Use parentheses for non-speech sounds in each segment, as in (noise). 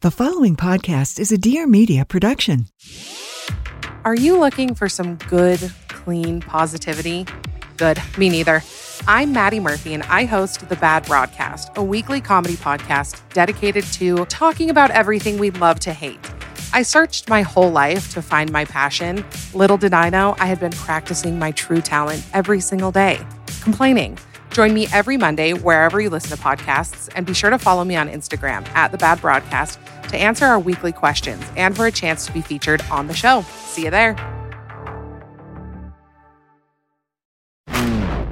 The following podcast is a Dear Media production. Are you looking for some good, clean positivity? Good, me neither. I'm Maddie Murphy, and I host The Bad Broadcast, a weekly comedy podcast dedicated to talking about everything we love to hate. I searched my whole life to find my passion. Little did I know I had been practicing my true talent every single day complaining. Join me every Monday wherever you listen to podcasts, and be sure to follow me on Instagram at The Bad Broadcast to answer our weekly questions and for a chance to be featured on the show. See you there.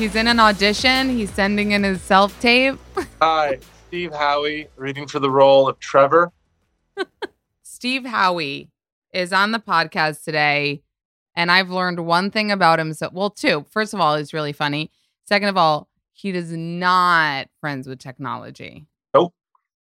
He's in an audition. He's sending in his self tape. (laughs) Hi, Steve Howey, reading for the role of Trevor. (laughs) Steve Howey is on the podcast today, and I've learned one thing about him. So, well, two. First of all, he's really funny. Second of all, he does not friends with technology. Nope,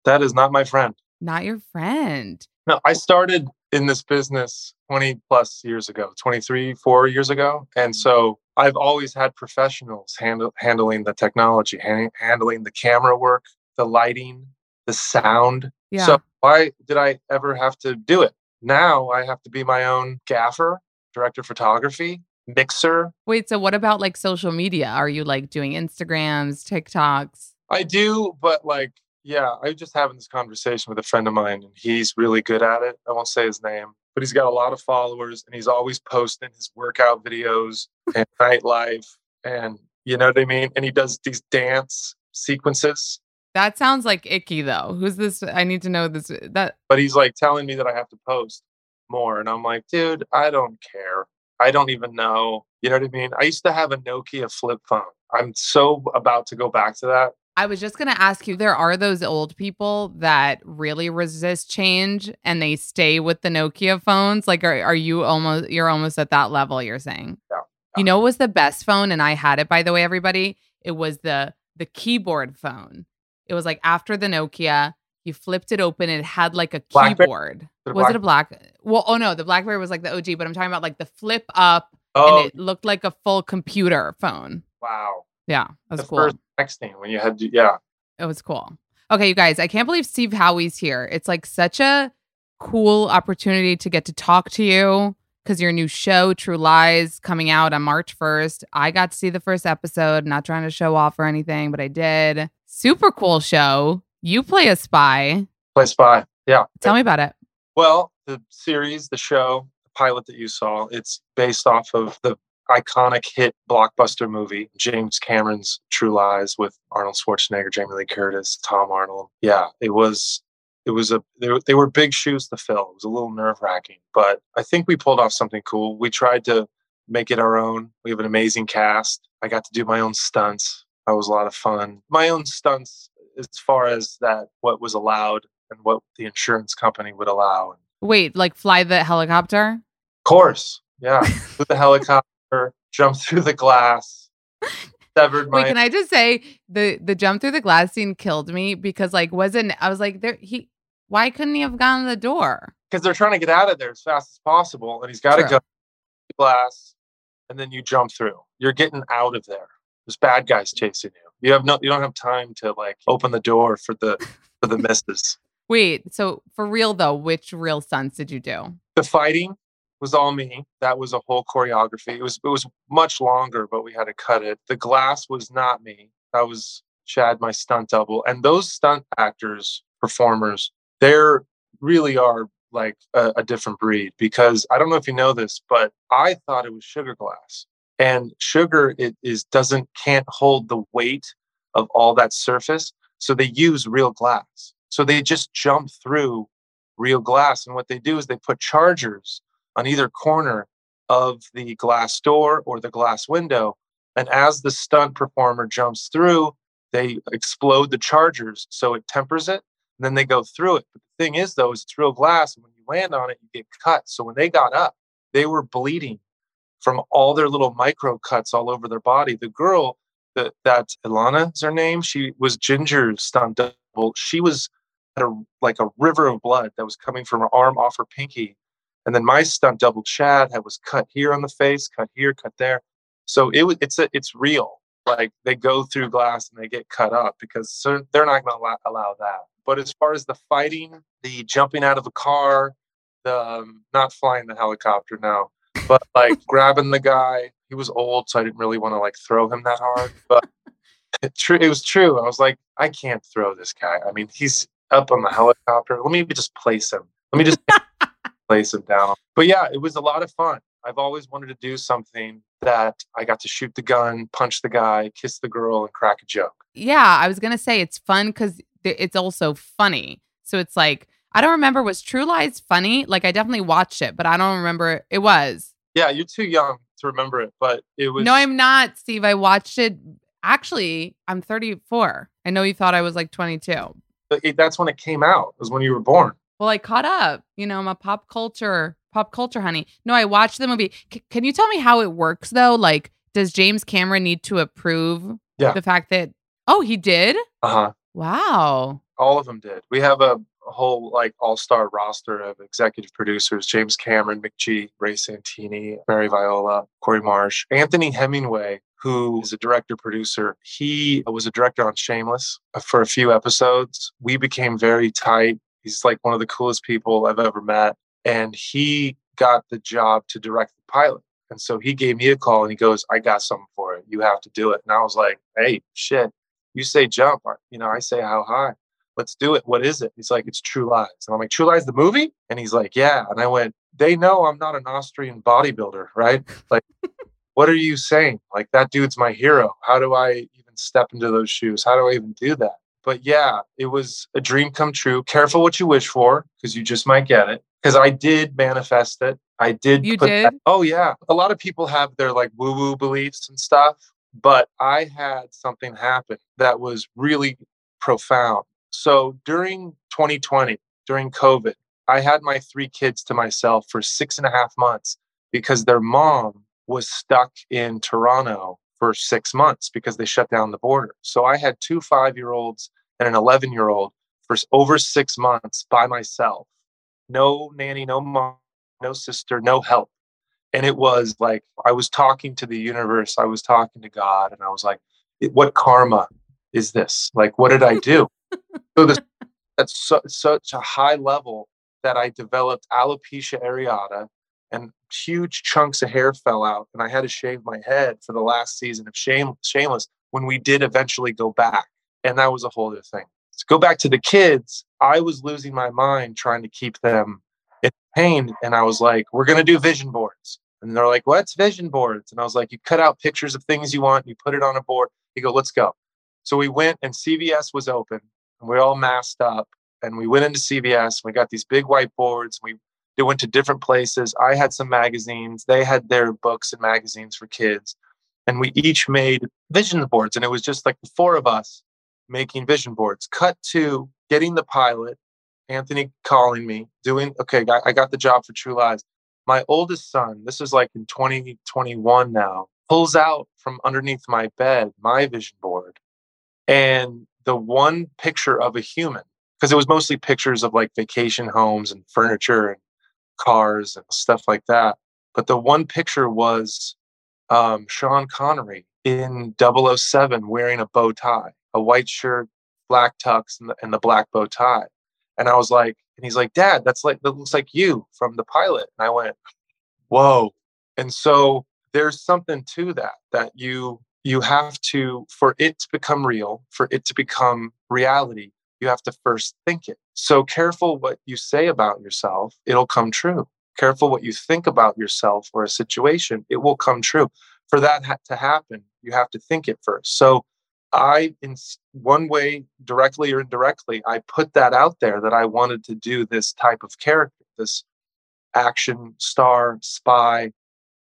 that is not my friend. Not your friend. No, I started in this business 20 plus years ago, 23, four years ago. And mm. so I've always had professionals handle, handling the technology, hand, handling the camera work, the lighting, the sound. Yeah. So why did I ever have to do it? Now I have to be my own gaffer, director of photography, mixer. Wait, so what about like social media? Are you like doing Instagrams, TikToks? I do, but like yeah, I was just having this conversation with a friend of mine, and he's really good at it. I won't say his name, but he's got a lot of followers, and he's always posting his workout videos and (laughs) nightlife, and you know what I mean. And he does these dance sequences. That sounds like icky though. Who's this? I need to know this. That. But he's like telling me that I have to post more, and I'm like, dude, I don't care. I don't even know. You know what I mean? I used to have a Nokia flip phone. I'm so about to go back to that. I was just going to ask you there are those old people that really resist change and they stay with the Nokia phones like are are you almost you're almost at that level you're saying? You know what was the best phone and I had it by the way everybody? It was the the keyboard phone. It was like after the Nokia, you flipped it open it had like a keyboard. Was it a black? Well, oh no, the BlackBerry was like the OG, but I'm talking about like the flip up Oh, and it looked like a full computer phone. wow. Yeah, that's the cool. first texting when you had to, yeah. It was cool. Okay, you guys, I can't believe Steve Howey's here. It's like such a cool opportunity to get to talk to you because your new show, True Lies, coming out on March 1st. I got to see the first episode, not trying to show off or anything, but I did. Super cool show. You play a spy. Play spy. Yeah. Tell me about it. Well, the series, the show, the pilot that you saw, it's based off of the iconic hit blockbuster movie, James Cameron's True Lies with Arnold Schwarzenegger, Jamie Lee Curtis, Tom Arnold. Yeah, it was it was a they were, they were big shoes to fill. It was a little nerve wracking, but I think we pulled off something cool. We tried to make it our own. We have an amazing cast. I got to do my own stunts. That was a lot of fun. My own stunts as far as that what was allowed and what the insurance company would allow. Wait, like fly the helicopter? Of course, yeah. (laughs) With the helicopter, jump through the glass, severed my. Wait, can I just say the the jump through the glass scene killed me because like wasn't I was like there he why couldn't he have gone to the door? because they're trying to get out of there as fast as possible, and he's got to go glass, and then you jump through. You're getting out of there. There's bad guys chasing you. You have no. You don't have time to like open the door for the for the misses. (laughs) Wait, so for real though, which real stunts did you do? The fighting was all me. That was a whole choreography. It was it was much longer, but we had to cut it. The glass was not me. That was Chad, my stunt double. And those stunt actors, performers, they're really are like a, a different breed because I don't know if you know this, but I thought it was sugar glass. And sugar it is doesn't can't hold the weight of all that surface. So they use real glass. So they just jump through real glass. And what they do is they put chargers on either corner of the glass door or the glass window. And as the stunt performer jumps through, they explode the chargers so it tempers it. And then they go through it. But the thing is, though, is it's real glass. And when you land on it, you get cut. So when they got up, they were bleeding from all their little micro cuts all over their body. The girl that, that Ilana is her name, she was Ginger's stunt double. She was had a, like a river of blood that was coming from her arm off her pinky. And then my stunt double Chad had was cut here on the face, cut here, cut there. So it was it's a, it's real. Like they go through glass and they get cut up because so they're not going to allow, that. But as far as the fighting, the jumping out of a car, the um, not flying the helicopter now, but like (laughs) grabbing the guy. He was old, so I didn't really want to like throw him that hard. But it, true, it was true. I was like, I can't throw this guy. I mean, he's up on the helicopter. Let me just place him. Let me just (laughs) place him down. But yeah, it was a lot of fun. I've always wanted to do something that I got to shoot the gun, punch the guy, kiss the girl, and crack a joke. Yeah, I was gonna say it's fun because it's also funny. So it's like I don't remember was True Lies funny? Like I definitely watched it, but I don't remember it was. Yeah, you're too young to remember it, but it was. No, I'm not, Steve. I watched it. Actually, I'm 34. I know you thought I was like 22. it- that's when it came out. Was when you were born. Well, I caught up. You know, I'm a pop culture pop culture honey. No, I watched the movie. C- can you tell me how it works though? Like, does James Cameron need to approve Yeah. the fact that? Oh, he did. Uh huh. Wow. All of them did. We have a, whole like all-star roster of executive producers: James Cameron, McG, Ray Santini, Mary Viola, Corey Marsh, Anthony Hemingway, who is a director producer. He was a director on Shameless uh, for a few episodes. We became very tight. He's like one of the coolest people I've ever met, and he got the job to direct the pilot. And so he gave me a call and he goes, "I got something for it. You have to do it." And I was like, "Hey, shit." You say jump, you know, I say how high let's do it. What is it? He's like, it's True Lies. And I'm like, True Lies, the movie? And he's like, yeah. And I went, they know I'm not an Austrian bodybuilder, right? Like, what are you saying? Like, that dude's my hero. How do I even step into those shoes? How do I even do that? But yeah, it was a dream come true. Careful what you wish for because you just might get it. Because I did manifest it. I did. You put did? that- oh, yeah. A lot of people have their like woo woo beliefs and stuff. But I had something happen that was really profound. So during 2020, during COVID, I had my three kids to myself for six and a half months because their mom was stuck in Toronto for six months because they shut down the border. So I had two five year olds and an 11 year old for over six months by myself. No nanny, no mom, no sister, no help. And it was like I was talking to the universe, I was talking to God, and I was like, what karma is this? Like, what did I do? so this (laughs) at su- such a high level that I developed alopecia areata and huge chunks of hair fell out. And I had to shave my head for the last season of Shame, Shameless when we did eventually go back. And that was a whole other thing. To go back to the kids, I was losing my mind trying to keep them in pain. And I was like, we're going to do vision boards. And they're like, what's vision boards? And I was like, you cut out pictures of things you want, and you put it on a board. You go, let's go. So we went and CVS was open and we all masked up and we went into CVS. And we got these big whiteboards. And we they went to different places. I had some magazines. They had their books and magazines for kids. And we each made vision boards. And it was just like the four of us making vision boards. Cut to getting the pilot, Anthony calling me, doing, okay, I got the job for True Lies. My oldest son, this is like in 2021 now, pulls out from underneath my bed my vision board and the one picture of a human because it was mostly pictures of like vacation homes and furniture and cars and stuff like that but the one picture was um, sean connery in 007 wearing a bow tie a white shirt black tux and the, and the black bow tie. And i was like and he's like dad that's like that looks like you from the pilot. And i went whoa. And so there's something to that that you you have to for it to become real for it to become reality you have to first think it. So careful what you say about yourself it'll come true. Careful what you think about yourself or a situation it will come true. For that ha- to happen you have to think it first. So i in one way directly or indirectly i put that out there that i wanted to do this type of character this action star spy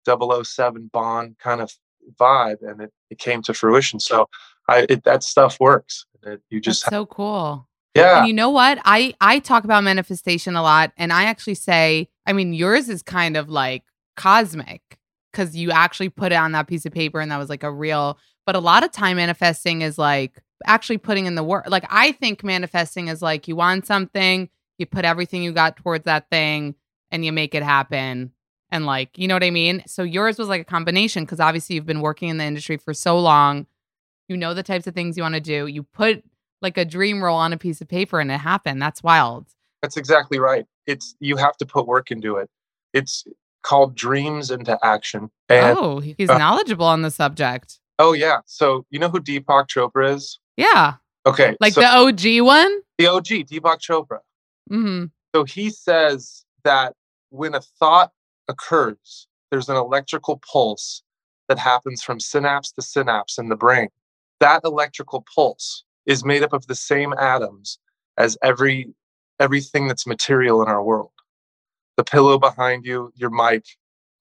007 Bond kind of vibe, and it, it came to fruition. So I it, that stuff works. It, you just That's so cool. yeah. And you know what? I I talk about manifestation a lot, and I actually say, I mean, yours is kind of like cosmic because you actually put it on that piece of paper, and that was like a real. But a lot of time, manifesting is like actually putting in the work. Like I think manifesting is like you want something, you put everything you got towards that thing, and you make it happen. And like, you know what I mean? So yours was like a combination because obviously you've been working in the industry for so long. You know the types of things you want to do. You put like a dream role on a piece of paper and it happened. That's wild. That's exactly right. It's you have to put work into it. It's called dreams into action. And oh, he's uh, knowledgeable on the subject. oh yeah. So you know who Deepak Chopra is? Yeah. Okay. Like so the OG one? the OG, Deepak Chopra. hmm So he says that when a thought occurs, there's an electrical pulse that happens from synapse to synapse in the brain. That electrical pulse is made up of the same atoms as every everything that's material in our world. The pillow behind you, your mic,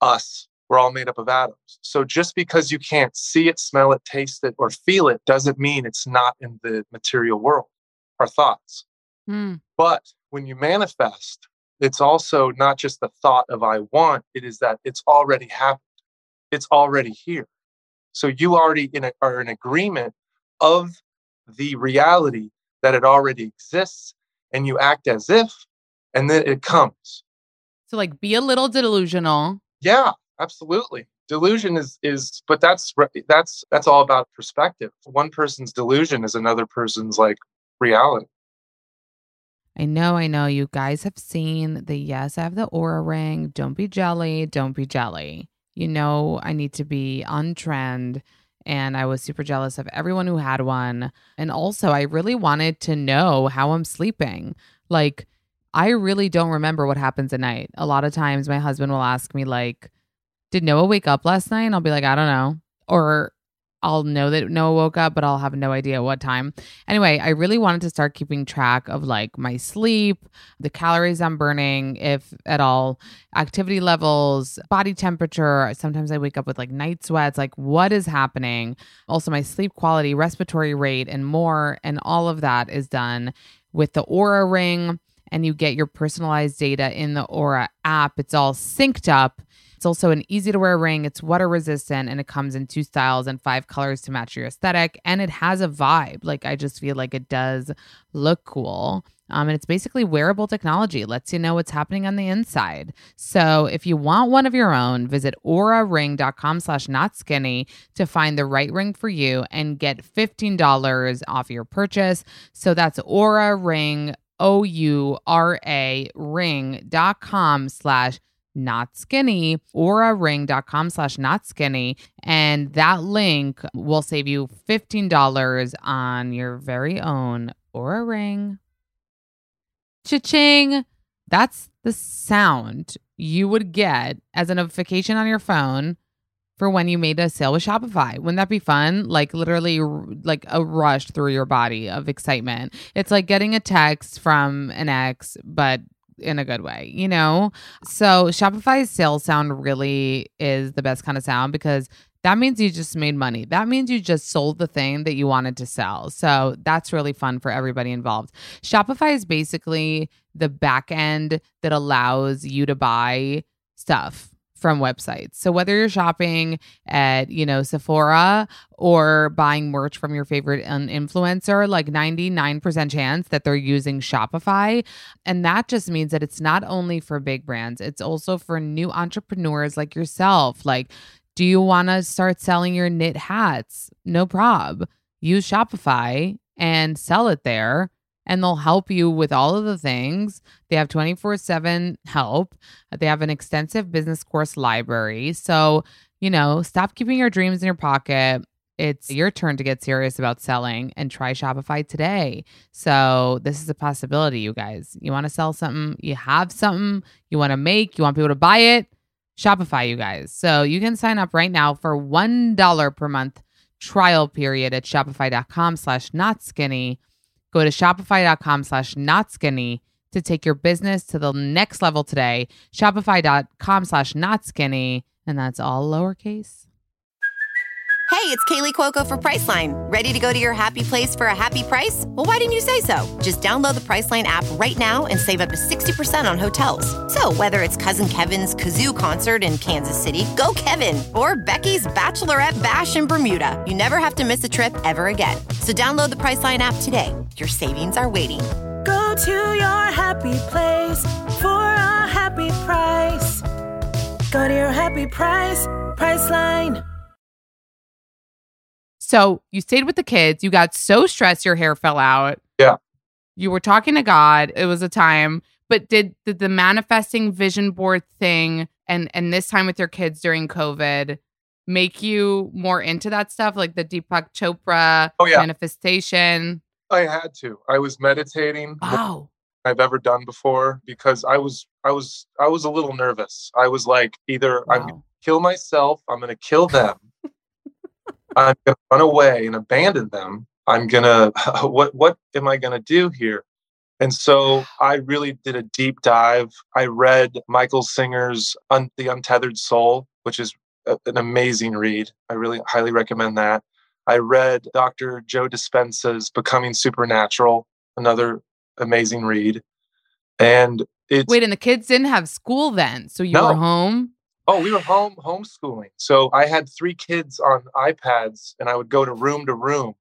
us, we're all made up of atoms. So just because you can't see it, smell it, taste it, or feel it doesn't mean it's not in the material world, our thoughts. Hmm. But when you manifest, it's also not just the thought of I want, it is that it's already happened. It's already here. So you already in a, are in agreement of the reality that it already exists, and you act as if, and then it comes. So like be a little delusional. Yeah, absolutely. Delusion is is, but that's that's that's all about perspective. One person's delusion is another person's like reality. I know, I know. You guys have seen the yes, I have the Oura ring. Don't be jelly. Don't be jelly. You know, I need to be on trend. And I was super jealous of everyone who had one. And also, I really wanted to know how I'm sleeping. Like, I really don't remember what happens at night. A lot of times, my husband will ask me, like, did Noah wake up last night? And I'll be like, I don't know. Or I'll know that Noah woke up, but I'll have no idea what time. Anyway, I really wanted to start keeping track of like my sleep, the calories I'm burning, if at all, activity levels, body temperature. Sometimes I wake up with like night sweats, like what is happening? Also, my sleep quality, respiratory rate, and more. And all of that is done with the Oura Ring. And you get your personalized data in the Oura app. It's all synced up. It's also an easy to wear ring. It's water resistant and it comes in two styles and five colors to match your aesthetic. And it has a vibe. Like I just feel like it does look cool. Um, and it's basically wearable technology. Lets you know what's happening on the inside. So if you want one of your own, visit ouraring.com slash not skinny to find the right ring for you and get $15 off your purchase. So that's Oura ring, O-U-R-A ring.com slash not skinny ouraring.com slash not skinny and that link will save you $15 on your very own Oura ring cha-ching that's the sound you would get as a notification on your phone for when you made a sale with Shopify. Wouldn't that be fun? Like literally like a rush through your body of excitement. It's like getting a text from an ex but in a good way, you know? So Shopify's sales sound really is the best kind of sound because that means you just made money. That means you just sold the thing that you wanted to sell. So that's really fun for everybody involved. Shopify is basically the back end that allows you to buy stuff from websites. So whether you're shopping at, you know, Sephora or buying merch from your favorite influencer, like 99% chance that they're using Shopify. And that just means that it's not only for big brands, it's also for new entrepreneurs like yourself. Like, do you want to start selling your knit hats? No prob. Use Shopify and sell it there and they'll help you with all of the things. They have 24 7 help, they have an extensive business course library. So, you know, stop keeping your dreams in your pocket. It's your turn to get serious about selling and try Shopify today. So, this is a possibility, you guys. You want to sell something, you have something you want to make, you want people to buy it. Shopify, you guys. So, you can sign up right now for $1 per month trial period at shopify.com slash not skinny Go to shopify.com slash not skinny to take your business to the next level today. Shopify.com slash not skinny. And that's all lowercase. Hey, it's Kaley Cuoco for Priceline. Ready to go to your happy place for a happy price? Well, why didn't you say so? Just download the Priceline app right now and save up to 60% on hotels. So, whether it's Cousin Kevin's Kazoo concert in Kansas City, go Kevin, or Becky's Bachelorette Bash in Bermuda, you never have to miss a trip ever again. So, download the Priceline app today. Your savings are waiting. Go to your happy place for a happy price. Go to your happy price, Priceline. So you stayed with the kids. You got so stressed your hair fell out. Yeah. You were talking to God. It was a time. But did, did the manifesting vision board thing and and this time with your kids during COVID make you more into that stuff, like the Deepak Chopra oh, yeah. manifestation? I had to. I was meditating. Wow. I've ever done before because I was I was I was a little nervous. I was like either wow. I'm gonna kill myself, I'm gonna kill them, (laughs) I'm going to run away and abandon them. I'm going (laughs) to, what, what am I going to do here? And so I really did a deep dive. I read Michael Singer's Un- The Untethered Soul, which is a, an amazing read. I really highly recommend that. I read Dr. Joe Dispenza's Becoming Supernatural, another amazing read. And it's. Wait, and the kids didn't have school then. So you no. were home? Oh, we were home homeschooling. So I had three kids on iPads and I would go to room to room.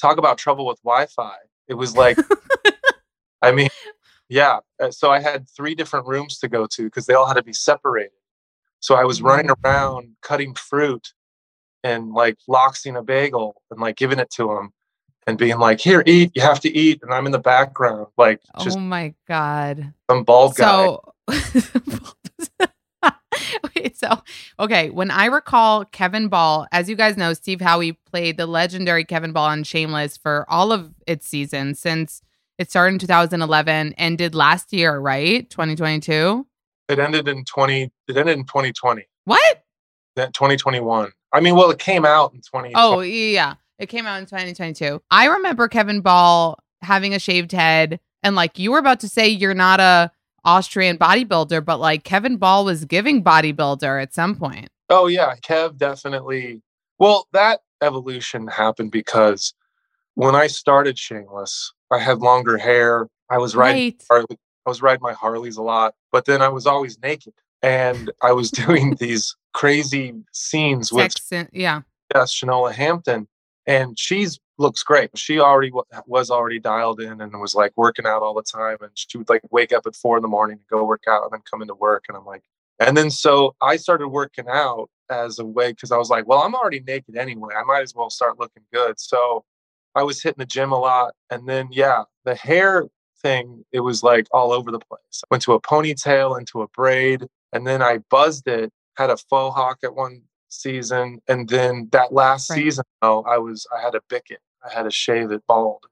Talk about trouble with Wi-Fi. It was like (laughs) I mean, yeah. Uh, so I had three different rooms to go to because they all had to be separated. So I was running mm. around cutting fruit and like loxing a bagel and like giving it to him and being like, "Here, eat. You have to eat." And I'm in the background, like, oh just oh my god, some bald guy. So (laughs) Wait, so okay, when I recall Kevin Ball, as you guys know, Steve Howey played the legendary Kevin Ball on Shameless for all of its seasons since it started in 2011, ended last year, right? 2022. It ended in 20. It ended in 2020. What? That 2021. I mean, well, it came out in 20. Oh yeah, it came out in 2022. I remember Kevin Ball having a shaved head, and like you were about to say, you're not a Austrian bodybuilder, but like Kevin Ball was giving bodybuilder at some point. Oh yeah, Kev definitely. Well, that evolution happened because when I started Shameless, I had longer hair. I was riding right. Harley, I was riding my Harleys a lot, but then I was always naked and I was (laughs) doing these crazy scenes with yeah. Yes, Shanola Hampton and she's looks great. She already w- was already dialed in and was like working out all the time. And she would like wake up at four in the morning to go work out and then come into work. And I'm like, and then so I started working out as a way because I was like, well, I'm already naked anyway. I might as well start looking good. So I was hitting the gym a lot. And then, yeah, the hair thing, it was like all over the place. Went to a ponytail, into a braid, and then I buzzed it, had a faux hawk at one season. And then that last right. season, though, I was, I had a bicket. I had to shave it bald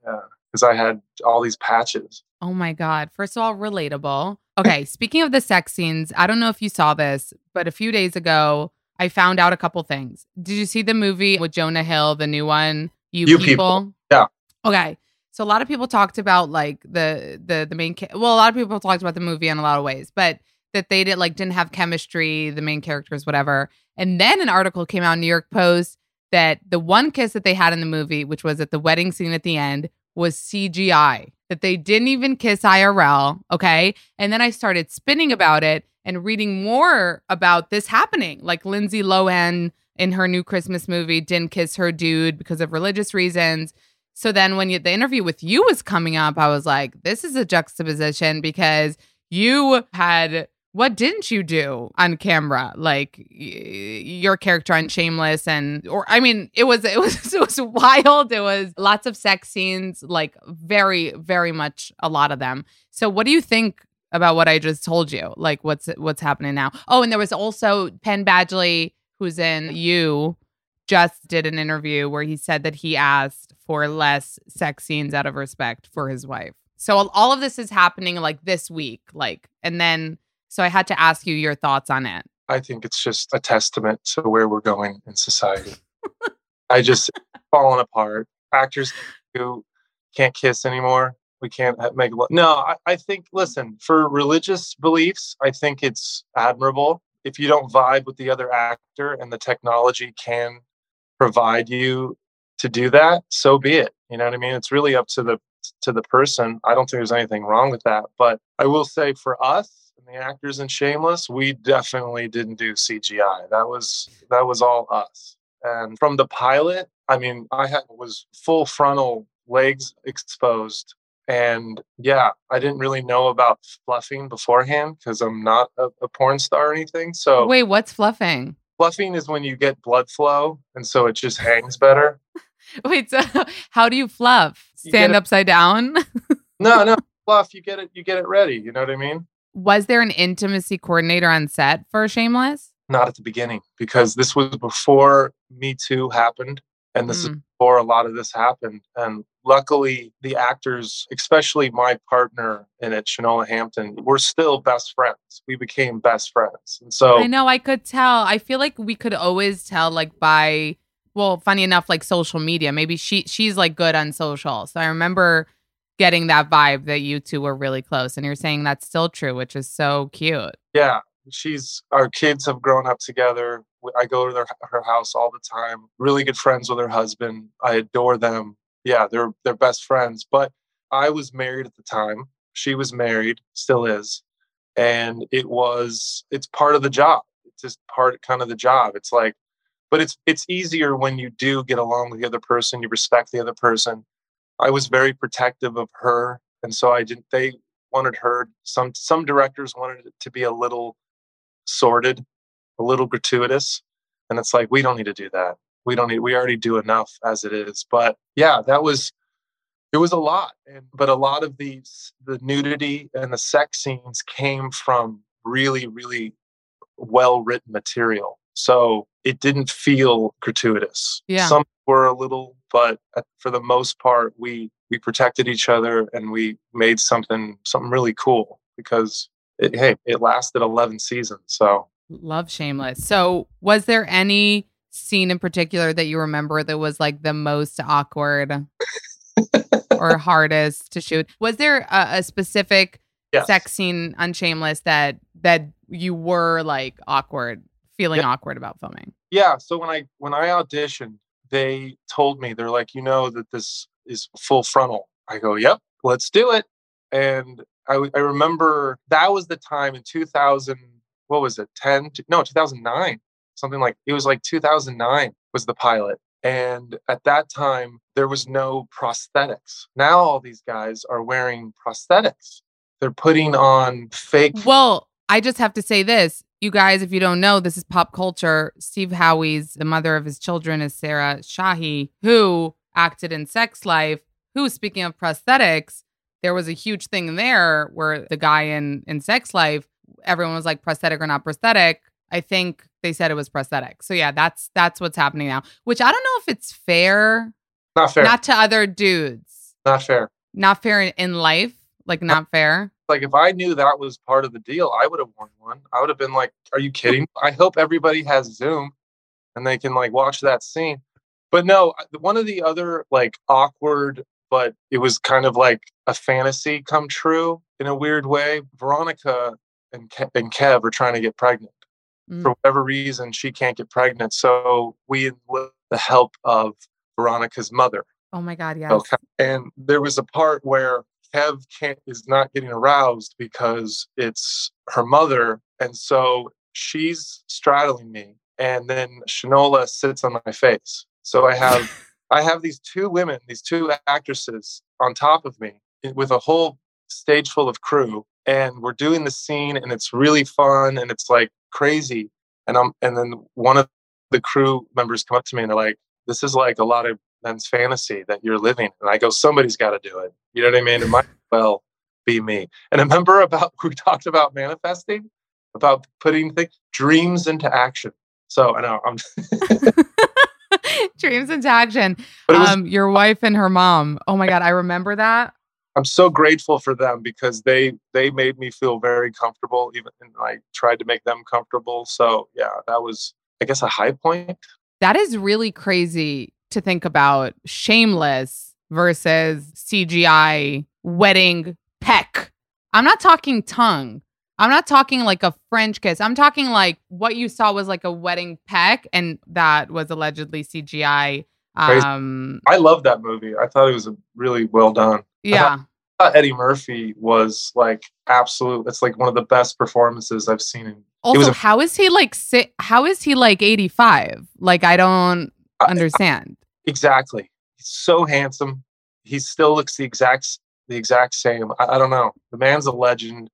because I had all these patches. Oh my God. First of all, relatable. Okay. speaking of the sex scenes, I don't know if you saw this, but a few days ago, I found out a couple things. Did you see the movie with Jonah Hill, the new one? You, you people? people? Yeah. Okay. So a lot of people talked about like the the the main ca- well a lot of people talked about the movie in a lot of ways, but that they did like didn't have chemistry, the main characters whatever. And then an article came out in New York Post that the one kiss that they had in the movie, which was at the wedding scene at the end, was CGI, that they didn't even kiss IRL. Okay. And then I started spinning about it. and reading more about this happening. Like Lindsay Lohan in her new Christmas movie didn't kiss her dude because of religious reasons. So then when you, the interview with you was coming up, I was like, this is a juxtaposition because you had what didn't you do on camera? Like y- your character on shameless and or i mean it was it was (laughs) it was wild. It was lots of sex scenes like very very much a lot of them. So what do you think about what i just told you? Like what's what's happening now? Oh and there was also penn badgley who's in you just did an interview where he said that he asked for less sex scenes out of respect for his wife. So all of this is happening like this week like and then so I had to ask you your thoughts on it. I think it's just a testament to where we're going in society. I just falling apart. Actors who can't kiss anymore. We can't make love. No, I, I think, listen, for religious beliefs, I think it's admirable. If you don't vibe with the other actor and the technology can provide you to do that, so be it. You know what I mean? It's really up to the to the person. I don't think there's anything wrong with that. But I will say for us, the actors in Shameless, we definitely didn't do CGI. That was that was all us. And from the pilot, I mean, I had was full frontal legs exposed. And yeah, I didn't really know about fluffing beforehand because I'm not a, a porn star or anything. So wait, what's fluffing? Fluffing is when you get blood flow, and so it just hangs better. (laughs) Wait, so (laughs) how do you fluff? Stand you upside down? (laughs) no, no, fluff. You get it. You get it ready. You know what I mean? Was there an intimacy coordinator on set for Shameless? Not at the beginning, because this was before Me Too happened. And this mm. is before a lot of this happened. And luckily, the actors, especially my partner in it, Shanola Hampton, we're still best friends. We became best friends. And so I know I could tell. I feel like we could always tell, like, by well, funny enough, like social media. Maybe she she's like good on social. So I remember getting that vibe that you two were really close. And you're saying that's still true, which is so cute. Yeah. She's our kids have grown up together. I go to their, her house all the time. Really good friends with her husband. I adore them. Yeah, they're they're best friends. But I was married at the time. She was married, still is. And it was it's part of the job. It's just part kind of the job. It's like but it's it's easier when you do get along with the other person, you respect the other person I was very protective of her, and so I didn't. They wanted her. Some some directors wanted it to be a little sordid, a little gratuitous, and it's like we don't need to do that. We don't need. We already do enough as it is. But yeah, that was it was a lot, and but a lot of these the nudity and the sex scenes came from really really well written material. So it didn't feel gratuitous. Yeah. Some were a little but uh, for the most part we we protected each other and we made something something really cool because it, hey it lasted 11 seasons so love shameless so was there any scene in particular that you remember that was like the most awkward or (laughs) hardest to shoot was there a, a specific yes. sex scene on shameless that that you were like awkward feeling yeah. awkward about filming yeah so when i when i auditioned they told me they're like, you know that this is full frontal. I go, yep, let's do it. And I, I remember that was the time in 2000. What was it? 10? No, 2009. Something like it was like 2009 was the pilot. And at that time, there was no prosthetics. Now all these guys are wearing prosthetics. They're putting on fake. Well, I just have to say this you guys, if you don't know, this is pop culture. Steve Howey's the mother of his children is Sarah Shahi, who acted in Sex Life. Who, speaking of prosthetics, there was a huge thing there where the guy in in Sex Life, everyone was like prosthetic or not prosthetic. I think they said it was prosthetic. So yeah, that's that's what's happening now. Which I don't know if it's fair. Not fair. Not to other dudes. Not fair. Not fair in life. Like not fair. Like if I knew that was part of the deal, I would have worn one. I would have been like, "Are you kidding?" I hope everybody has Zoom, and they can like watch that scene. But no, one of the other like awkward, but it was kind of like a fantasy come true in a weird way. Veronica and Kev, and Kev are trying to get pregnant. Mm. For whatever reason, she can't get pregnant. So we with the help of Veronica's mother. Oh my God, yeah. Okay. And there was a part where Kev can't is not getting aroused because it's her mother And so she's straddling me, and then Shanola sits on my face. So I have (laughs) I have these two women, these two actresses on top of me eh, with a whole stage full of crew, and we're doing the scene, and it's really fun, and it's like crazy. And I'm and then one of the crew members come up to me and they're like, "This is like a lot of men's fantasy that you're living." And I go, "Somebody's got to do it." You know what I mean? It might well be me. And remember about (laughs) we talked about manifesting, about putting things, dreams into action. So I know I'm (laughs) dreams into action. was- Um, your wife and her mom. Oh my god, I remember that. I'm so grateful for them because they they made me feel very comfortable, even and I tried to make them comfortable. So yeah, that was I guess a high point. That is really crazy to think about. Shameless versus CGI wedding peck. I'm not talking tongue. I'm not talking like a French kiss. I'm talking like what you saw was like a wedding peck, and that was allegedly CGI. Um, I love that movie. I thought it was a really well done. yeah. I thought Eddie Murphy was like absolute. It's like one of the best performances I've seen. In, Also, a, how is he like? Si- how is he like 85? Like, I don't understand. Exactly. He's so handsome. He still looks the exact the exact same. I, I don't know. The man's a legend.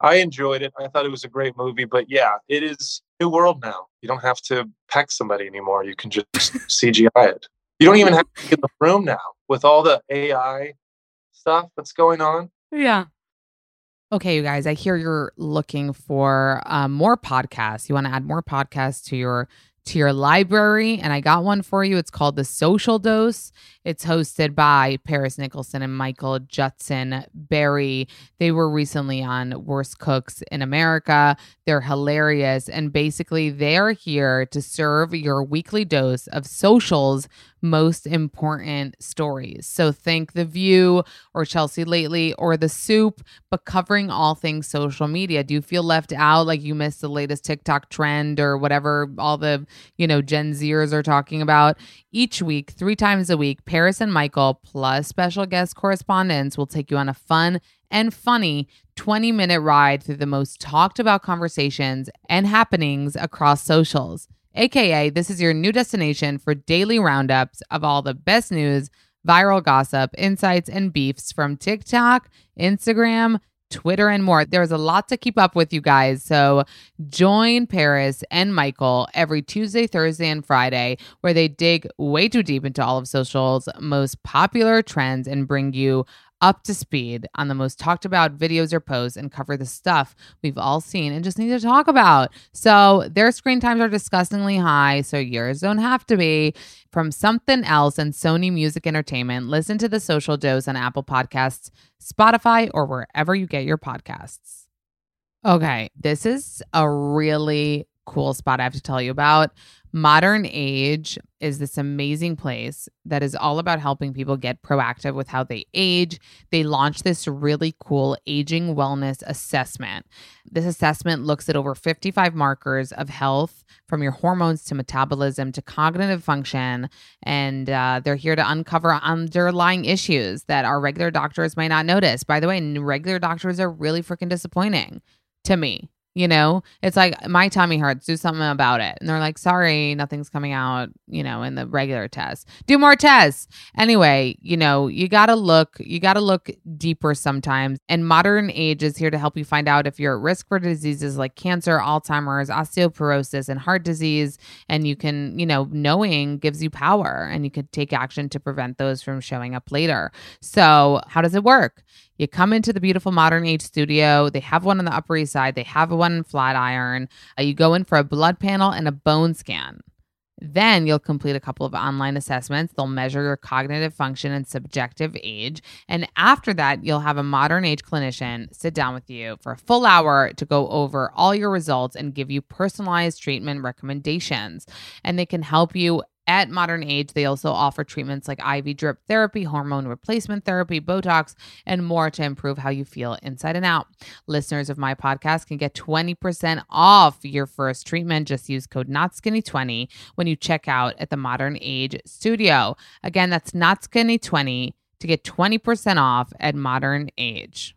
I enjoyed it. I thought it was a great movie. But yeah, it is new world now. You don't have to peck somebody anymore. You can just (laughs) CGI it. You don't even have to get the room now with all the AI stuff that's going on. Yeah. Okay, you guys, I hear you're looking for um, more podcasts. You want to add more podcasts to your to your library, and I got one for you. It's called The Social Dose. It's hosted by Paris Nicholson and Michael Judson Berry. They were recently on Worst Cooks in America. They're hilarious, and basically, they're here to serve your weekly dose of socials most important stories. So think The View or Chelsea Lately or The Soup, but covering all things social media. Do you feel left out like you missed the latest TikTok trend or whatever all the, you know, Gen Zers are talking about? Each week, three times a week, Paris and Michael plus special guest correspondents will take you on a fun and funny 20 minute ride through the most talked about conversations and happenings across socials. AKA, this is your new destination for daily roundups of all the best news, viral gossip, insights, and beefs from TikTok, Instagram, Twitter, and more. There's a lot to keep up with, you guys. So join Paris and Michael every Tuesday, Thursday, and Friday, where they dig way too deep into all of social's most popular trends and bring you up to speed on the most talked about videos or posts and cover the stuff we've all seen and just need to talk about. So their screen times are disgustingly high, so yours don't have to be. From something else and Sony Music Entertainment, listen to the social dose on Apple Podcasts, Spotify, or wherever you get your podcasts. Okay, this is a really cool spot I have to tell you about. Modern Age is this amazing place that is all about helping people get proactive with how they age. They launched this really cool aging wellness assessment. This assessment looks at over 55 markers of health from your hormones to metabolism to cognitive function. And uh, they're here to uncover underlying issues that our regular doctors might not notice. By the way, regular doctors are really freaking disappointing to me. You know, it's like my tummy hurts, do something about it. And they're like, sorry, nothing's coming out, you know, in the regular test. Do more tests. Anyway, you know, you got to look, you got to look deeper sometimes. And modern age is here to help you find out if you're at risk for diseases like cancer, Alzheimer's, osteoporosis, and heart disease. And you can, you know, knowing gives you power and you could take action to prevent those from showing up later. So, how does it work? You come into the beautiful Modern Age studio. They have one on the Upper East Side. They have one in Flatiron. Uh, you go in for a blood panel and a bone scan. Then you'll complete a couple of online assessments. They'll measure your cognitive function and subjective age. And after that, you'll have a modern age clinician sit down with you for a full hour to go over all your results and give you personalized treatment recommendations. And they can help you at Modern Age, they also offer treatments like IV drip therapy, hormone replacement therapy, Botox, and more to improve how you feel inside and out. Listeners of my podcast can get 20% off your first treatment. Just use code NOTSKINNY20 when you check out at the Modern Age Studio. Again, that's NOTSKINNY20 to get 20% off at Modern Age.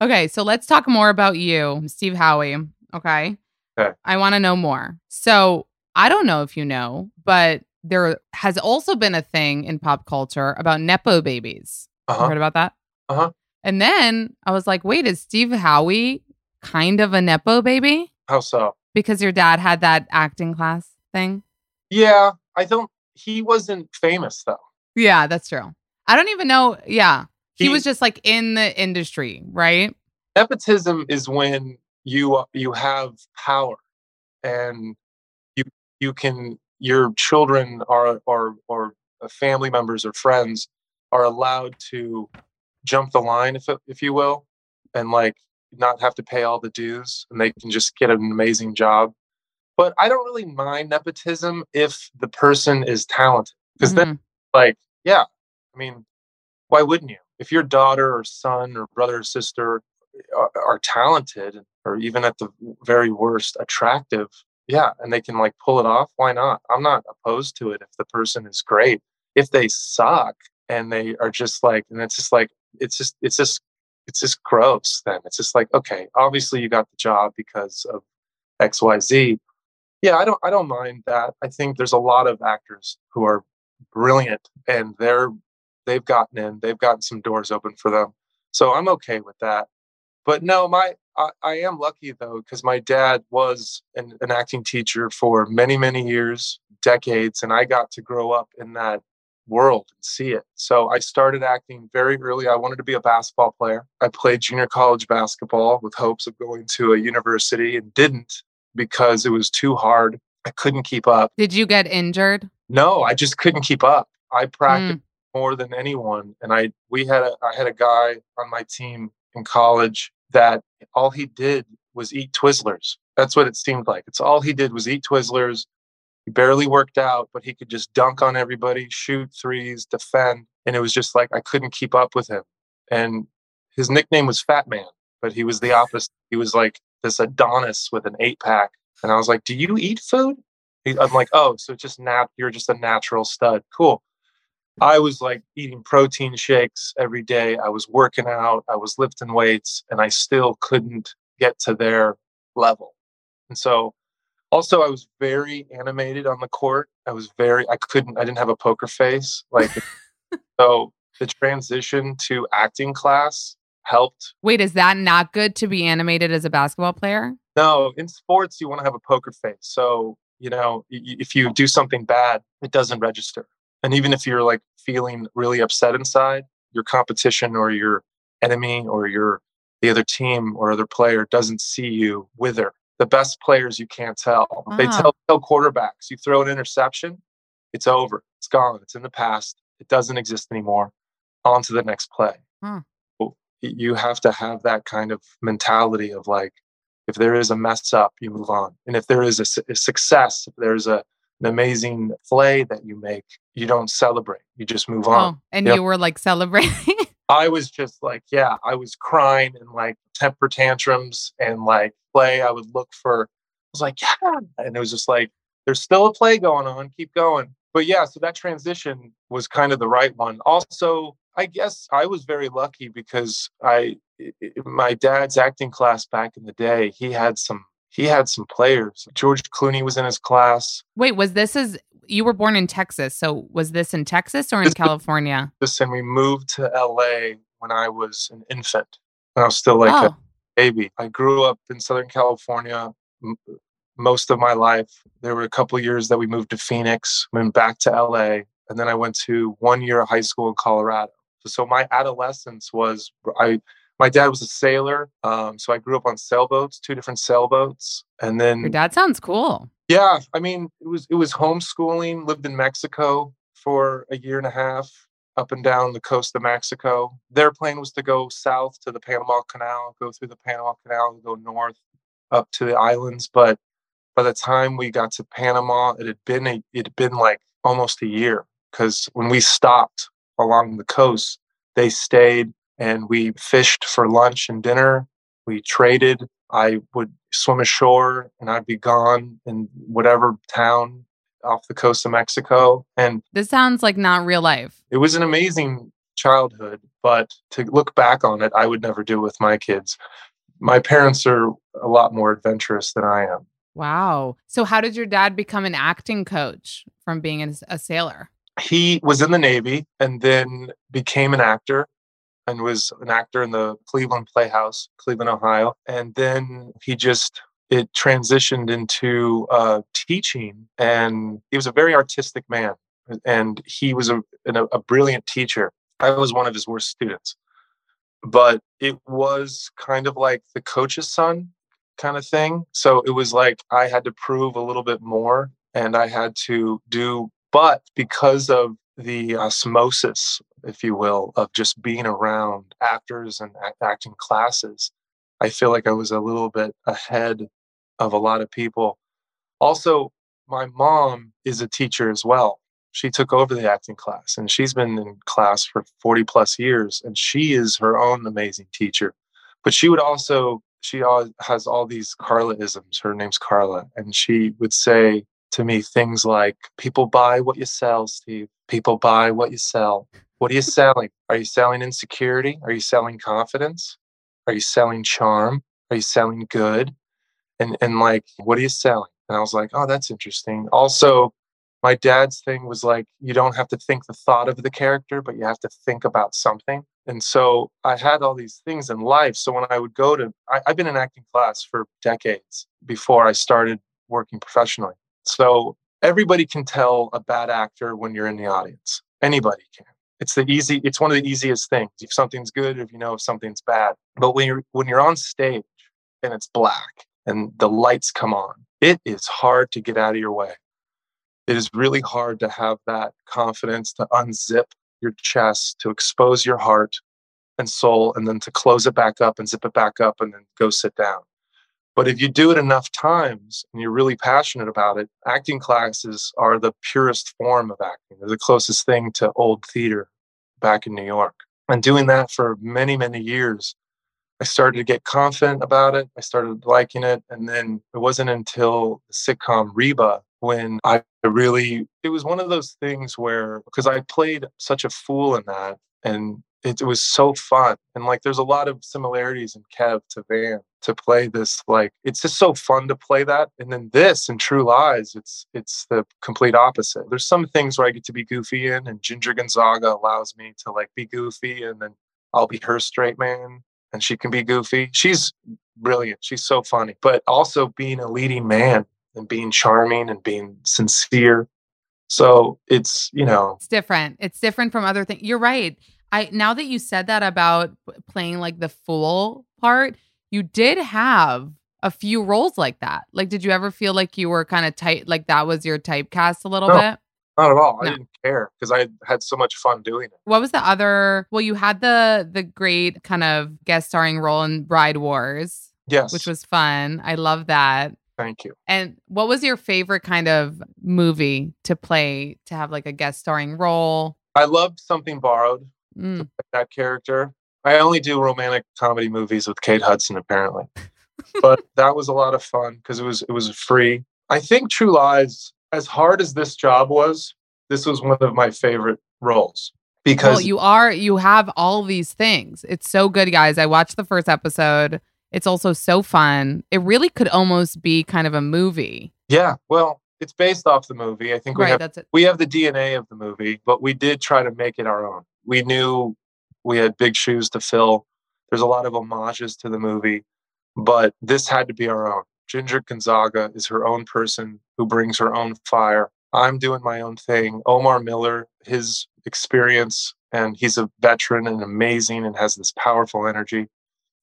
Okay, so let's talk more about you, Steve Howey. Okay. Okay. I want to know more. So I don't know if you know, but there has also been a thing in pop culture about Nepo babies. You Uh-huh. heard about that? Uh-huh. And then I was like, wait, is Steve Howey kind of a Nepo baby? How so? Because your dad had that acting class thing? Yeah, I don't. He wasn't famous though. Yeah, that's true. I don't even know. Yeah. He, He- was just like in the industry, right? Nepotism is when you you have power, and you you can your children are or or family members or friends are allowed to jump the line, if if you will, and like not have to pay all the dues, and they can just get an amazing job. But I don't really mind nepotism if the person is talented, because then Mhm. like yeah i mean why wouldn't you if your daughter or son or brother or sister are, are talented or even at the very worst attractive yeah and they can like pull it off why not? I'm not opposed to it if the person is great. If they suck and they are just like and it's just like it's just it's just it's just gross then. It's just like okay obviously you got the job because of xyz yeah i don't i don't mind that. I think there's a lot of actors who are brilliant and they're they've gotten in they've gotten some doors open for them. So i'm okay with that. But no my i, I am lucky though because my dad was an, an acting teacher for many many years decades and i got to grow up in that world and see it. So i started acting very early. I wanted to be a basketball player. I played junior college basketball with hopes of going to a university and didn't because it was too hard. I couldn't keep up. Did you get injured? no, I just couldn't keep up. I Mm. practiced more than anyone, and I we had a I had a guy on my team in college that all he did was eat Twizzlers. That's what it seemed like. It's all he did was eat Twizzlers. He barely worked out, but he could just dunk on everybody, shoot threes, defend, and it was just like I couldn't keep up with him. And his nickname was Fat Man, but he was the opposite. He was like this Adonis with an eight pack, and I was like, "Do you eat food?" I'm like, oh, so just nat, you're just a natural stud. Cool. I was like eating protein shakes every day. I was working out. I was lifting weights, and I still couldn't get to their level. And so, also, I was very animated on the court. I was very, I couldn't, I didn't have a poker face. Like, (laughs) so the transition to acting class helped Wait, is that not good to be animated as a basketball player? No, in sports, you want to have a poker face. So, you know, if you do something bad, it doesn't register. And even if you're like feeling really upset inside, your competition or your enemy or your the other team or other player doesn't see you wither. The best players you can't tell. They Ah. tell, tell quarterbacks, you throw an interception, it's over. It's gone. It's in the past. It doesn't exist anymore. On to the next play. Hmm. You have to have that kind of mentality of like, if there is a mess up, you move on. And if there is a, a success, if there's a, an amazing play that you make, you don't celebrate. You just move on. Oh, and Yep. you were like celebrating. (laughs) I was just like, yeah, I was crying and like temper tantrums and like play. I would look for, I was like, yeah. And it was just like, there's still a play going on. Keep going. But yeah, so that transition was kind of the right one. Also, I guess I was very lucky because i- my dad's acting class back in the day, he had some, he had some players. George Clooney was in his class. Wait, was this as you were born in Texas? So was this in Texas or in This- California? This and we moved to LA when I was an infant. When I was still like a oh, baby. I grew up in Southern California m- most of my life. There were a couple years that we moved to Phoenix, went back to LA, and then I went to one year of high school in Colorado. So my adolescence was I. My dad was a sailor, um, so I grew up on sailboats, two different sailboats, and then your dad sounds cool. yeah, I mean, it was it was homeschooling. Lived in Mexico for a year and a half. up and down the coast of Mexico. Their plan was to go south to the Panama Canal, go through the Panama Canal, go north up to the islands. But by the time we got to Panama, it had been a, it had been like almost a year because when we stopped along the coast, they stayed and we fished for lunch and dinner. We traded. I would swim ashore and I'd be gone in whatever town off the coast of Mexico. And this sounds like not real life. It was an amazing childhood, but to look back on it, I would never do it with my kids. My parents are a lot more adventurous than I am. Wow. So, how did your dad become an acting coach from being a sailor? He was in the Navy and then became an actor and was an actor in the Cleveland Playhouse, Cleveland, Ohio. And then he just it transitioned into uh, teaching, and he was a very artistic man, and he was a, a, a brilliant teacher. I was one of his worst students, but it was kind of like the coach's son kind of thing. So it was like I had to prove a little bit more, and I had to do. But because of the osmosis, if you will, of just being around actors and acting classes, I feel like I was a little bit ahead of a lot of people. Also, my mom is a teacher as well. She took over the acting class and she's been in class for 40 plus years and she is her own amazing teacher. But she would also, she has all these Carla isms. Her name's Carla. And she would say to me things like, People buy what you sell, Steve. People buy what you sell. What are you selling? Are you selling insecurity? Are you selling confidence? Are you selling charm? Are you selling good? and and like what are you selling and i was like oh that's interesting also my dad's thing was like you don't have to think the thought of the character but you have to think about something and so i had all these things in life so when i would go to I, i've been in acting class for decades before i started working professionally so everybody can tell a bad actor when you're in the audience anybody can it's the easy it's one of the easiest things if something's good if you know if something's bad but when you're when you're on stage and it's black and the lights come on, it is hard to get out of your way. It is really hard to have that confidence to unzip your chest, to expose your heart and soul, and then to close it back up and zip it back up and then go sit down. But if you do it enough times and you're really passionate about it, acting classes are the purest form of acting. They're the closest thing to old theater back in New York. And doing that for many, many years I started to get confident about it. I started liking it. And then it wasn't until the sitcom Reba when I really, it was one of those things where, because I played such a fool in that and it, was so fun. And like, there's a lot of similarities in Kev to Van to play this. Like, it's just so fun to play that. And then this in True Lies, it's, it's the complete opposite. There's some things where I get to be goofy in and Ginger Gonzaga allows me to like be goofy and then I'll be her straight man and she can be goofy. She's brilliant. She's so funny. But also being a leading man and being charming and being sincere. So it's, you know, it's different. It's different from other things. You're right. I now that you said that about playing like the fool part, you did have a few roles like that. Like did you ever feel like you were kind of tight like that was your typecast a little no. bit? Not at all. No. I didn't care because I had so much fun doing it. What was the other? Well, you had the the great kind of guest starring role in Bride Wars. Yes, which was fun. I love that. Thank you. And what was your favorite kind of movie to play to have like a guest starring role? I loved Something Borrowed. Mm. That character. I only do romantic comedy movies with Kate Hudson, apparently, (laughs) but that was a lot of fun because it was it was free. I think True Lies as hard as this job was, this was one of my favorite roles because well, you are you have all these things. It's so good, guys. I watched the first episode. It's also so fun. It really could almost be kind of a movie. Yeah, well, it's based off the movie. I think we right, have we have the DNA of the movie, but we did try to make it our own. We knew we had big shoes to fill. There's a lot of homages to the movie, but this had to be our own. Ginger Gonzaga is her own person who brings her own fire. I'm doing my own thing. Omar Miller, his experience, and he's a veteran and amazing and has this powerful energy.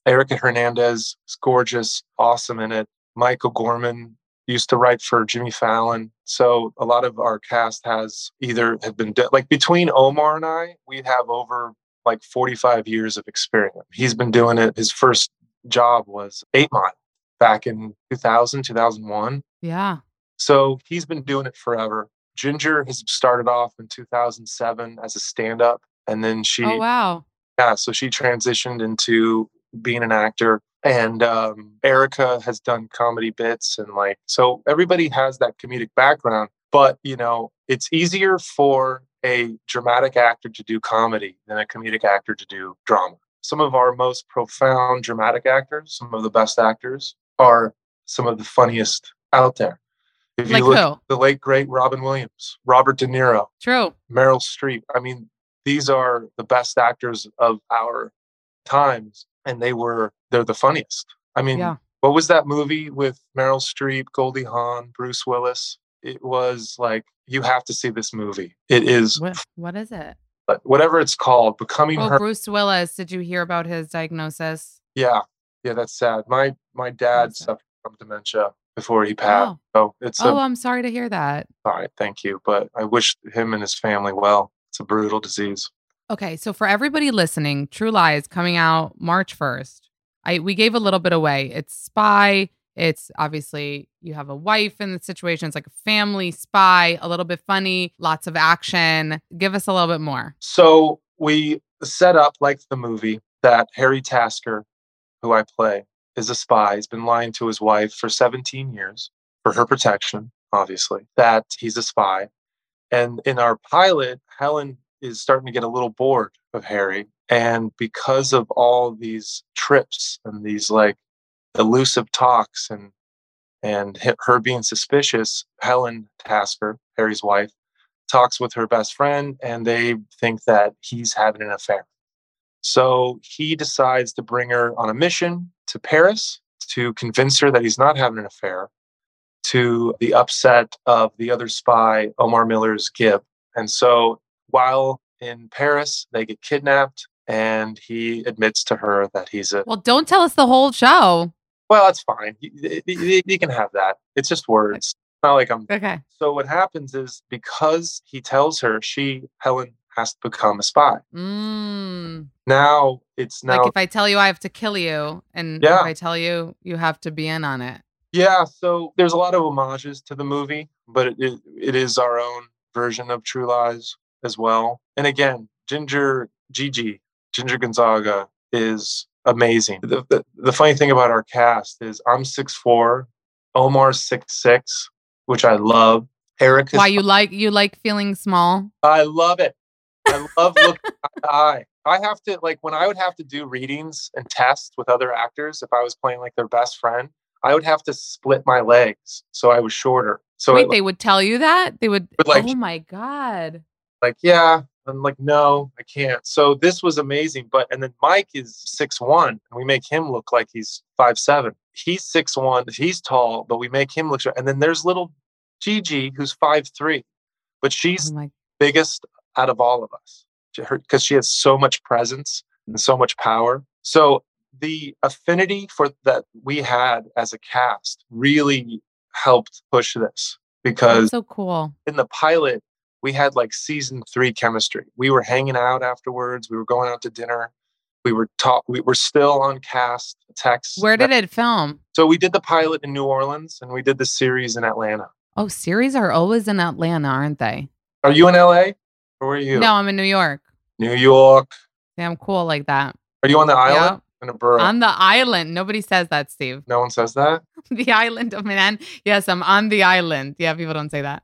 Erica Hernandez is gorgeous, awesome in it. Michael Gorman used to write for Jimmy Fallon. So a lot of our cast has either have been de- like between Omar and I, we have over like 45 years of experience. He's been doing it. His first job was Eight Mile back in 2000, 2001. Yeah. So he's been doing it forever. Ginger has started off in 2007 as a stand up. And then she, Oh wow. yeah, so she transitioned into being an actor. And um, Erica has done comedy bits. And like, so everybody has that comedic background. But, you know, it's easier for a dramatic actor to do comedy than a comedic actor to do drama. Some of our most profound dramatic actors, some of the best actors, are some of the funniest out there. If Like you look who? at the late great Robin Williams, Robert De Niro, True. Meryl Streep. I mean, these are the best actors of our times, and they were they're the funniest. I mean, Yeah. what was that movie with Meryl Streep, Goldie Hawn, Bruce Willis? It was like you have to see this movie. It is What what is it? but whatever it's called, becoming Oh, her. Bruce Willis. Did you hear about his diagnosis? Yeah, yeah, that's sad. My my dad That's sad. suffered from dementia before he passed. Oh. So it's Oh, a, I'm sorry to hear that. all right. Thank you, but I wish him and his family well. It's a brutal disease. Okay, so for everybody listening, True Lies coming out March 1st. I we gave a little bit away. It's spy. It's obviously you have a wife in the situation. It's like a family spy, a little bit funny, lots of action. Give us a little bit more. So we set up like the movie that Harry Tasker, who I play, is a spy. He's been lying to his wife for 17 years for her protection, obviously, that he's a spy. And in our pilot, Helen is starting to get a little bored of Harry. And because of all these trips and these like elusive talks and and her being suspicious, Helen Tasker, Harry's wife, talks with her best friend and they think that he's having an affair. So he decides to bring her on a mission to Paris to convince her that he's not having an affair, to the upset of the other spy, Omar Miller's Gib. And so while in Paris, they get kidnapped and he admits to her that he's a Well, don't tell us the whole show. well, that's fine. You, you- you can have that. It's just words. It's not like I'm Okay. so what happens is because he tells her she Helen has to become a spy. Mm. Now it's now Like if I tell you I have to kill you, and Yeah. if I tell you you have to be in on it. yeah. So there's a lot of homages to the movie, but it, it, it is our own version of True Lies as well. And again, Ginger Gigi Ginger Gonzaga is amazing. The, the, the funny thing about our cast is I'm six four, Omar's six six, which I love. Eric is Why you like you like feeling small? I love it. I love looking eye to eye. I have to like when I would have to do readings and tests with other actors. If I was playing like their best friend, I would have to split my legs so I was shorter. So Wait, it, they would tell you that? They would Would, like- Oh my god. like yeah, I'm like no, I can't. So this was amazing. But and then Mike is six one, and we make him look like he's five seven. He's six one. He's tall, but we make him look. short. And then there's little Gigi who's five three, but she's Oh biggest out of all of us because she has so much presence and so much power. So the affinity for that we had as a cast really helped push this because that's so cool. in the pilot we had like season three chemistry. We were hanging out afterwards. We were going out to dinner. We were talk. We were still on cast text. Where did it film? So we did the pilot in New Orleans and we did the series in Atlanta. Oh, series are always in Atlanta, aren't they? Are you in LA? Or were you? No, I'm in New York. New York. Yeah, I'm cool like that. Are you on the island? Yeah. In a borough? On the island. Nobody says that, Steve. no one says that. (laughs) the island of man. Yes, I'm on the island. Yeah, people don't say that.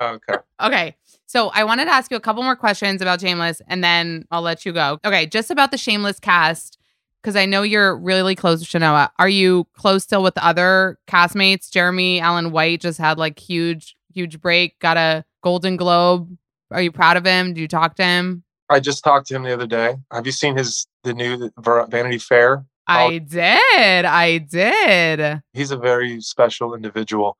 Okay. (laughs) Okay. So I wanted to ask you a couple more questions about Shameless and then I'll let you go. Okay. Just about the Shameless cast, because I know you're really close to Noah. Are you close still with other castmates? Jeremy Allen White just had like huge, huge break, got a Golden Globe. Are you proud of him? Do you talk to him? I just talked to him the other day. Have you seen his the new Vanity Fair? I did. I did. He's a very special individual.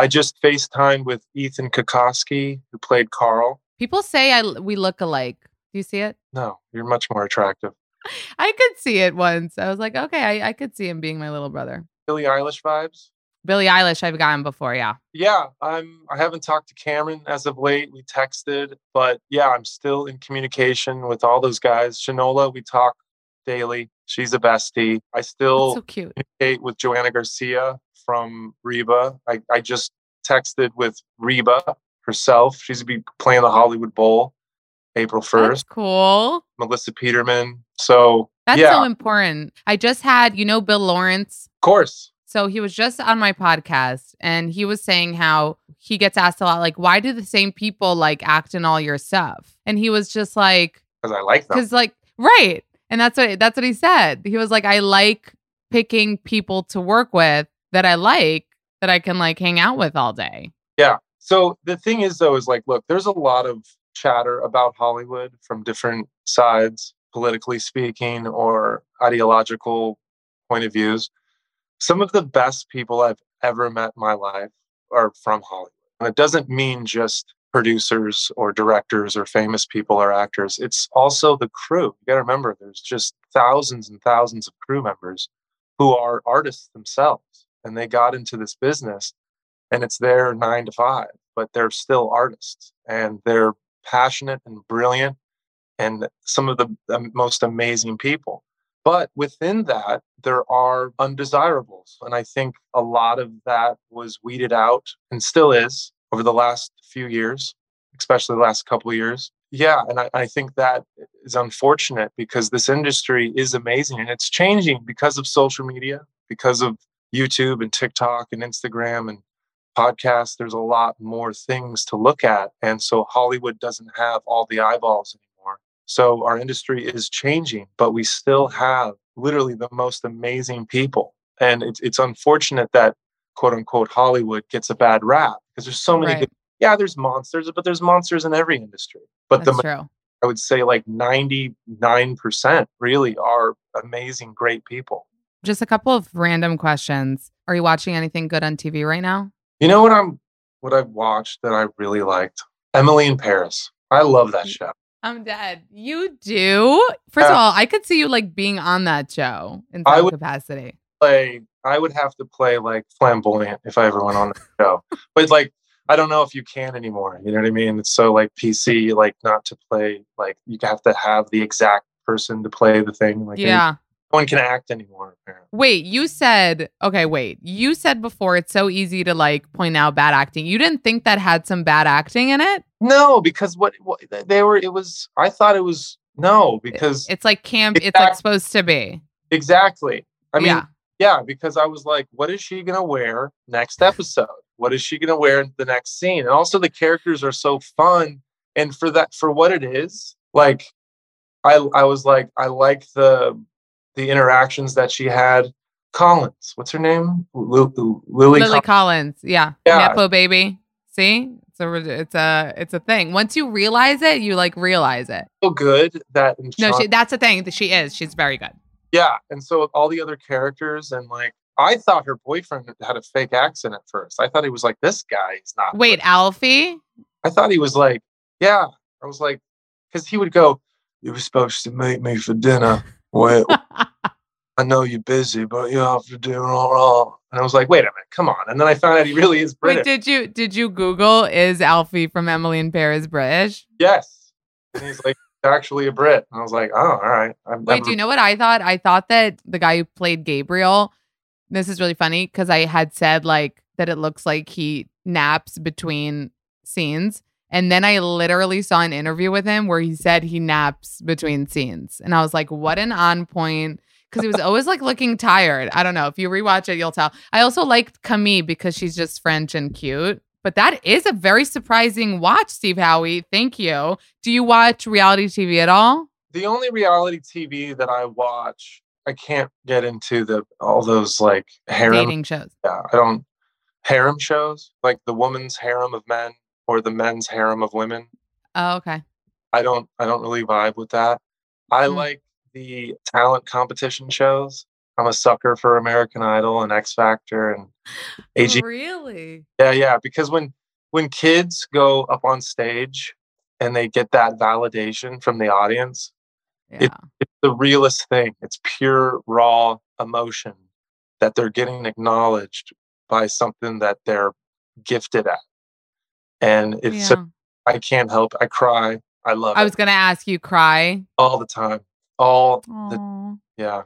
I just FaceTimed with Ethan Cutkosky, who played Carl. People say I we look alike. Do you see it? No, you're much more attractive. (laughs) I could see it once. I was like, okay, I, I could see him being my little brother. Billie Eilish vibes. Billie Eilish, I've gotten before. Yeah. Yeah, I'm. I haven't talked to Cameron as of late. We texted, but yeah, I'm still in communication with all those guys. Shanola, we talk daily. She's a bestie. I still so cute. communicate with Joanna Garcia from Reba. I, I just texted with Reba herself. She's gonna be playing the Hollywood Bowl April That's first. cool. Melissa Peterman. So That's yeah, so important. I just had, you know, Bill Lawrence. of course. So he was just on my podcast and he was saying how he gets asked a lot, like, why do the same people like act in all your stuff? And he was just like, Because I like them. because like, right. And that's what that's what he said. He was like, I like picking people to work with that I like that I can like hang out with all day. Yeah. So the thing is, though, is like, look, there's a lot of chatter about Hollywood from different sides, politically speaking or ideological point of views. Some of the best people I've ever met in my life are from Hollywood. And it doesn't mean just producers or directors or famous people or actors. It's also the crew. You got to remember, there's just thousands and thousands of crew members who are artists themselves. And they got into this business and it's their nine to five, but they're still artists and they're passionate and brilliant and some of the, most amazing people. But within that, there are undesirables. And I think a lot of that was weeded out and still is over the last few years, especially the last couple years. Yeah. And I, I think that is unfortunate because this industry is amazing and it's changing because of social media, because of YouTube and TikTok and Instagram and podcasts. There's a lot more things to look at. And so Hollywood doesn't have all the eyeballs anymore. So our industry is changing, but we still have literally the most amazing people. And it's, it's unfortunate that quote unquote Hollywood gets a bad rap because there's so many Right. good, yeah, there's monsters, but there's monsters in every industry. But That's the true. I would say like 99% really are amazing, great people. Just a couple of random questions. Are you watching anything good on TV right now? You know what I'm what I've watched that I really liked? Emily in Paris. I love that show. I'm dead. You do? First of all, I could see you like being on that show in I some would- capacity. Play I would have to play like flamboyant if I ever went on the show. (laughs) But like I don't know if you can anymore. You know what I mean? It's so like PC, like not to play like you have to have the exact person to play the thing. Like yeah. No one can act anymore, apparently. Wait, you said, okay, wait. You said before it's so easy to like point out bad acting. You didn't think that had some bad acting in it? No, because what, what they were it was I thought it was no, because It's like camp, it's like supposed to be. Exactly. I mean, Yeah. yeah. because I was like, what is she gonna wear next episode? What is she gonna wear in the next scene? And also the characters are so fun. And for that for what it is, like I I was like, I like the the interactions that she had. Collins, what's her name? Lil- Lily, Lily Collins. Collins. Yeah. Yeah. Nepo baby. See? It's a it's a it's a thing. Once you realize it, you like realize it. so good that No, she, that's the thing that she is. She's very good. Yeah, and so all the other characters and like I thought her boyfriend had a fake accent at first. I thought he was like this guy. He's not. Wait, Alfie? I thought he was like, yeah. I was like, because he would go, "You were supposed to meet me for dinner. Well, I know you're busy, but you have to do it all. And I was like, "Wait a minute, come on!" And then I found out he really is Wait, British. did you did you Google is Alfie from Emily in Paris British? yes, and he's like actually a Brit. And I was like, "Oh, all right." I'm, Wait, do you know what I thought? I thought that the guy who played Gabriel, this is really funny because I had said like that it looks like he naps between scenes. And then I literally saw an interview with him where he said he naps between scenes. And I was like, what an on point. Because he was always like looking tired. I don't know. If you rewatch it, you'll tell. I also liked Camille because she's just French and cute. But that is a very surprising watch, Steve Howey. Thank you. Do you watch reality TV at all? the only reality TV that I watch, I can't get into the all those like harem Dating shows. yeah, I don't harem shows like the woman's harem of men or the men's harem of women. Oh, okay. I don't I don't really vibe with that. I Mm. like the talent competition shows. I'm a sucker for American Idol and X Factor and AG. Really? Yeah, yeah, because when when kids go up on stage and they get that validation from the audience, Yeah. it's the realest thing. It's pure raw emotion that they're getting acknowledged by something that they're gifted at. And it's, yeah. I can't help. I cry. I love I it. was going to ask you cry all the time. All the, yeah.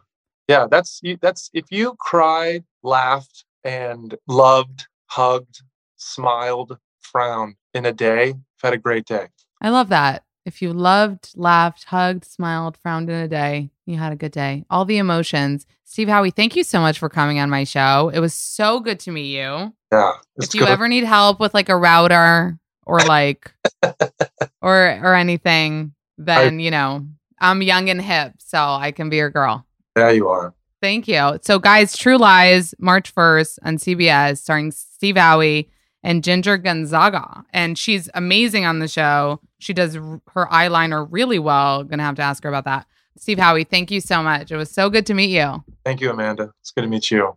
Yeah. That's, that's, if you cried, laughed, and loved, hugged, smiled, frowned in a day, you've had a great day. I love that. If you loved, laughed, hugged, smiled, frowned in a day, you had a good day. All the emotions. Steve Howey thank you so much for coming on my show. It was so good to meet you. Yeah. If you good. ever need help with like a router or like (laughs) or or anything, then I, you know, I'm young and hip, so I can be your girl. Yeah, you are. Thank you. So guys, True Lies, March 1st on CBS, starring Steve Howey and Ginger Gonzaga. And she's amazing on the show. She does her eyeliner really well. Gonna have to ask her about that. Steve Howey, thank you so much. It was so good to meet you. Thank you, Amanda. It's good to meet you.